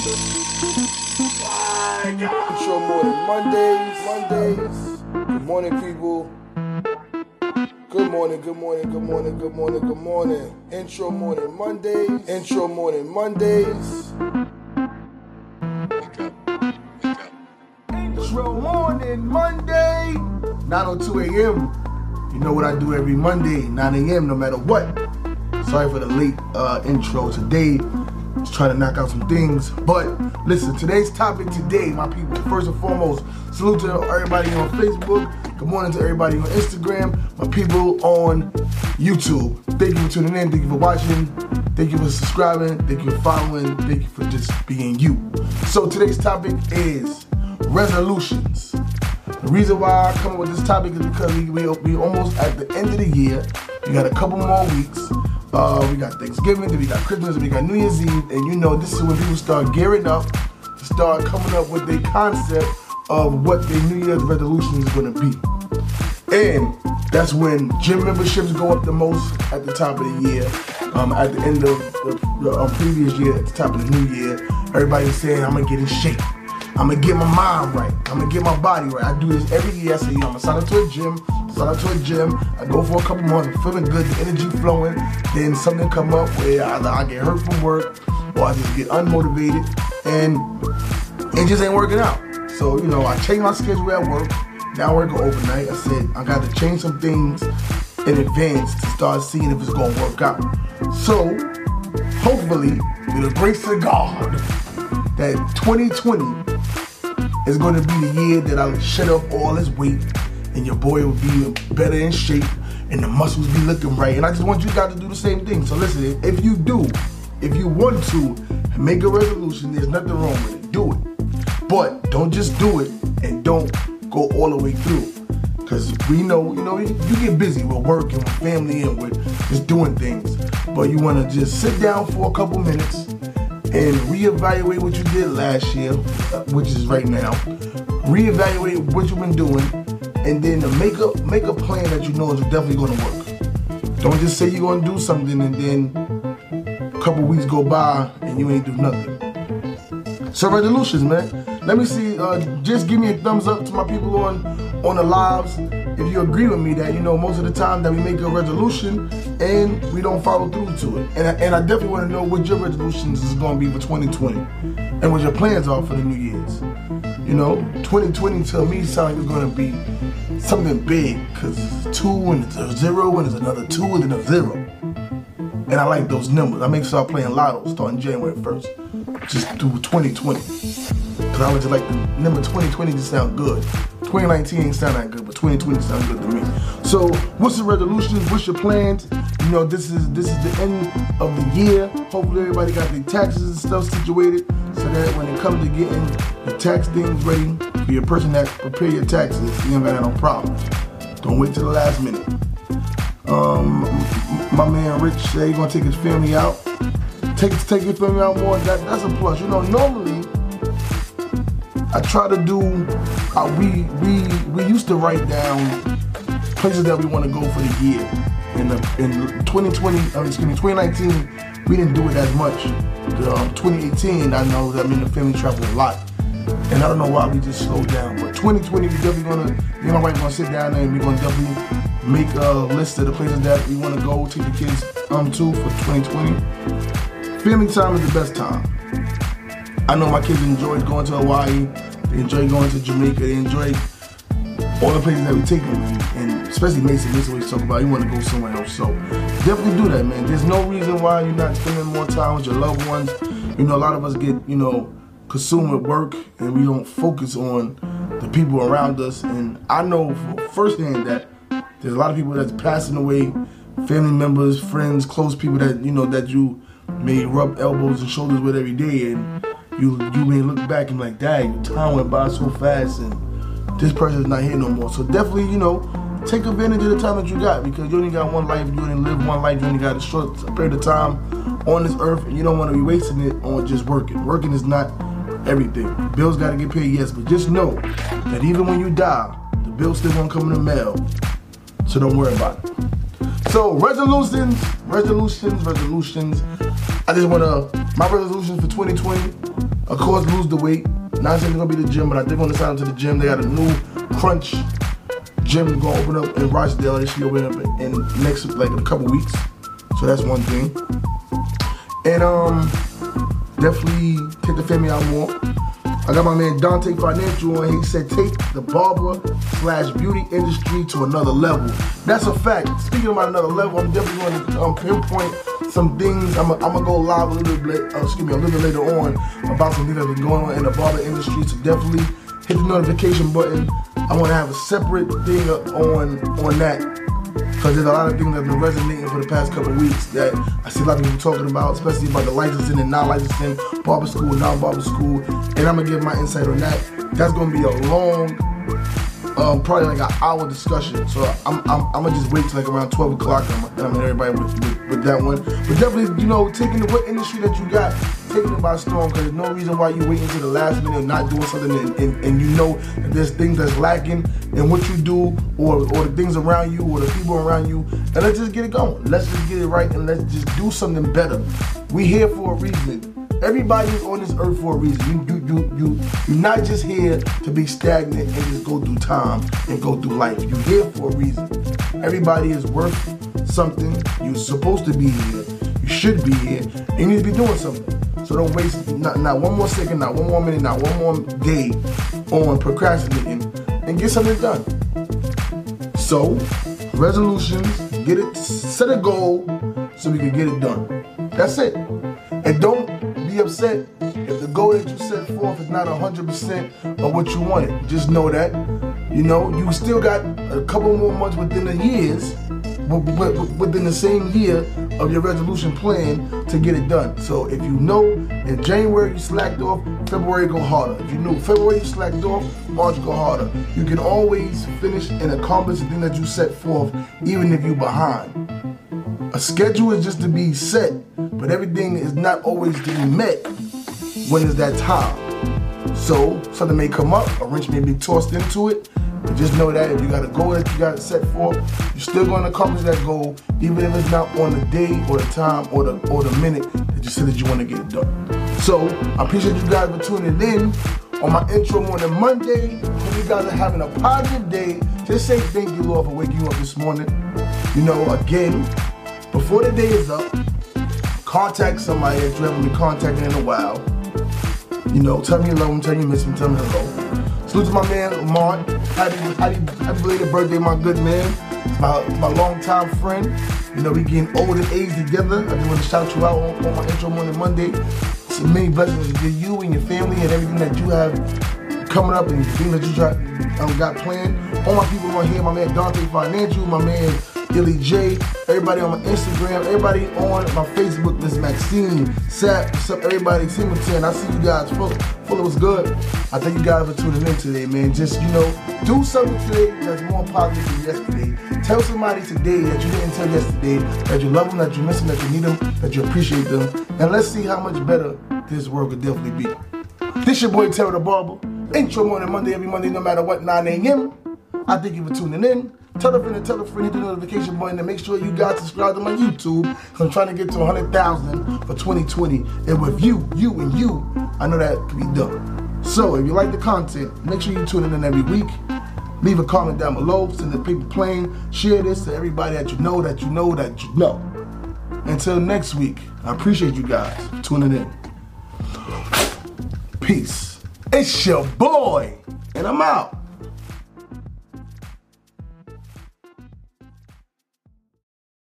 Intro morning Mondays, Mondays. Good morning, people. Good morning, good morning, good morning, good morning, good morning. Intro morning Mondays, intro morning Mondays. Intro morning Monday, 9:02 a.m. You know what I do every Monday, 9 a.m. No matter what. Sorry for the late uh, intro today. Just trying to knock out some things. But listen, today's topic today, my people, first and foremost, salute to everybody on Facebook. Good morning to everybody on Instagram, my people on YouTube. Thank you for tuning in. Thank you for watching. Thank you for subscribing. Thank you for following. Thank you for just being you. So today's topic is resolutions. The reason why I come up with this topic is because we, we, we almost at the end of the year. We got a couple more weeks. Uh, we got Thanksgiving, then we got Christmas, we got New Year's Eve, and you know this is when people start gearing up, start coming up with a concept of what their New Year's resolution is going to be. And that's when gym memberships go up the most at the top of the year. Um, at the end of the, the um, previous year, at the top of the new year, everybody's saying, I'm going to get in shape. I'm gonna get my mind right. I'm gonna get my body right. I do this every year. I say, I'm gonna sign up to a gym, sign up to a gym. I go for a couple months, I'm feeling good, the energy flowing. Then something come up where either I get hurt from work or I just get unmotivated and it just ain't working out. So, you know, I changed my schedule at work. Now I work overnight. I said, I got to change some things in advance to start seeing if it's gonna work out. So, hopefully, with the grace of God, that 2020 is going to be the year that I'll shut up all this weight and your boy will be better in shape and the muscles be looking right. And I just want you guys to do the same thing. So listen, if you do, if you want to make a resolution, there's nothing wrong with it. Do it. But don't just do it and don't go all the way through. Cause we know, you know, you, get busy with work and with family and with just doing things. But you wanna just sit down for a couple minutes and reevaluate what you did last year, which is right now. Reevaluate what you've been doing, and then make a make a plan that you know is definitely going to work. Don't just say you're going to do something and then a couple weeks go by and you ain't do nothing. So resolutions, man. Let me see. Uh, just give me a thumbs up to my people on on the lives if you agree with me that you know most of the time that we make a resolution and we don't follow through to it. And I, and I definitely want to know what your resolutions is going to be for 2020 and what your plans are for the New Year's. You know, 2020 to me sounds like it's going to be something big because two and it's a zero and it's another two and then a zero. And I like those numbers. I may start playing lotto starting January 1st, just through 2020. Because I would just like the number 2020 to sound good. 2019 ain't sound that good, but 2020 sounds good to me. So, what's the resolutions? What's your plans? You know, this is this is the end of the year. Hopefully, everybody got their taxes and stuff situated, so that when it comes to getting the tax things ready for your person that prepare your taxes, you ain't got no problem. Don't wait till the last minute. Um, my man Rich said he's gonna take his family out. Take take your family out more. That that's a plus. You know, normally I try to do. Uh, we we we used to write down places that we want to go for the year. In the in 2020, uh, excuse me, 2019, we didn't do it as much. Um, 2018, I know that I mean the family traveled a lot, and I don't know why we just slowed down. But 2020, we definitely gonna, me and my wife gonna sit down and we're gonna definitely make a list of the places that we want to go take the kids um to for 2020. Family time is the best time. I know my kids enjoy going to Hawaii. They enjoy going to Jamaica. They enjoy all the places that we take them. And especially Mason, Mason always talk about you want to go somewhere else. So definitely do that, man. There's no reason why you're not spending more time with your loved ones. You know, a lot of us get, you know, consumed with work and we don't focus on the people around us. And I know firsthand that there's a lot of people that's passing away, family members, friends, close people that, you know, that you may rub elbows and shoulders with every day. And you you may look back and be like, dang, time went by so fast and this person's not here no more. So definitely, you know, take advantage of the time that you got because you only got one life, you only live one life, you only got a short period of time on this earth and you don't want to be wasting it on just working. Working is not everything. Bills gotta get paid, yes, but just know that even when you die, the bills still won't come in the mail. So don't worry about it. So resolutions, resolutions, resolutions. I just wanna my resolutions for 2020 Of course, lose the weight. Not saying it's gonna be the gym, but I want to sign up to the gym. They got a new crunch gym gonna open up in Rochdale. They should open up in, next like a couple weeks. So that's one thing. And um, definitely take the family out more. I got my man Dante Financial on. He said take the barber slash beauty industry to another level. That's a fact. Speaking about another level, I'm definitely going to um, pinpoint some things. I'm gonna go live a little bit, uh, excuse me, a little bit later on about some things that have been going on in the barber industry. So definitely hit the notification button. I want to have a separate thing on on that because there's a lot of things that have been resonating for the past couple weeks that I see a lot of people talking about, especially about the licensing and non-licensing, barber school, non-barber school, and I'm gonna give my insight on that. That's gonna be a long, um, probably like an hour discussion. So I'm, I'm, I'm gonna just wait till like around 12 o'clock and I'm, gonna hit everybody with, with, with, that one. But definitely, you know, taking the what industry that you got, taking it by storm because there's no reason why you waiting until the last minute and not doing something and, and, and, you know that there's things that's lacking in what you do or, or the things around you or the people around you. And let's just get it going. Let's just get it right and let's just do something better. We here for a reason. Everybody's on this earth for a reason. You, you, you, you, you're not just here to be stagnant and just go through time and go through life. You're here for a reason. Everybody is worth something. You're supposed to be here. You should be here. And you need to be doing something. So don't waste not, not one more second, not one more minute, not one more day on procrastinating and get something done. So, resolutions, get it, set a goal so we can get it done. That's it. And don't upset if the goal that you set forth is not 100% of what you wanted. Just know that, you know, you still got a couple more months within the years within the same year of your resolution plan to get it done. So if you know in January you slacked off, February go harder. If you know February you slacked off, March go harder. You can always finish and accomplish the thing that you set forth, even if you're behind. Schedule is just to be set, but everything is not always to be met when it's that time. So something may come up, a wrench may be tossed into it, but just know that if you got a goal that you got set for, you're still going to accomplish that goal, even if it's not on the day or the time or the or the minute that you said that you want to get it done. So I appreciate you guys for tuning in on my intro morning Monday. Hope you guys are having a positive day. Just say thank you, Lord, for waking you up this morning. You know, again, before the day is up, contact somebody that you haven't been contacting in a while. You know, tell me you love tell me you miss them, tell me hello. Salute to my man Lamont. Happy, happy, happy belated birthday, my good man. My my longtime friend. You know, we getting old and age together. I just want to shout you out on, on my intro morning Monday. Some many blessings to you and your family and everything that you have coming up and things that you try, um, got planned. All my people on here, my man Dante Financial, my man Illy J, everybody on my Instagram, everybody on my Facebook, Miss Maxine, Sap, what's up, everybody, Singleton. I see you guys. Full, full was good. I thank you guys for tuning in today, man. Just, you know, do something today that's more positive than yesterday. Tell somebody today that you didn't tell yesterday, that you love them, that you miss them, that you need them, that you appreciate them. And let's see how much better this world could definitely be. This your boy Terry the Barber. Intro morning Monday, every Monday, no matter what, 9 a.m. I thank you for tuning in. Tell a friend and tell a friend, hit the notification button and make sure you guys subscribe to my YouTube. Cause I'm trying to get to 100,000 for 2020. And with you, you and you, I know that can be done. So if you like the content, make sure you tune in every week. Leave a comment down below, send the people playing, share this to everybody that you know, that you know, that you know. Until next week, I appreciate you guys tuning in. Peace. It's your boy, and I'm out.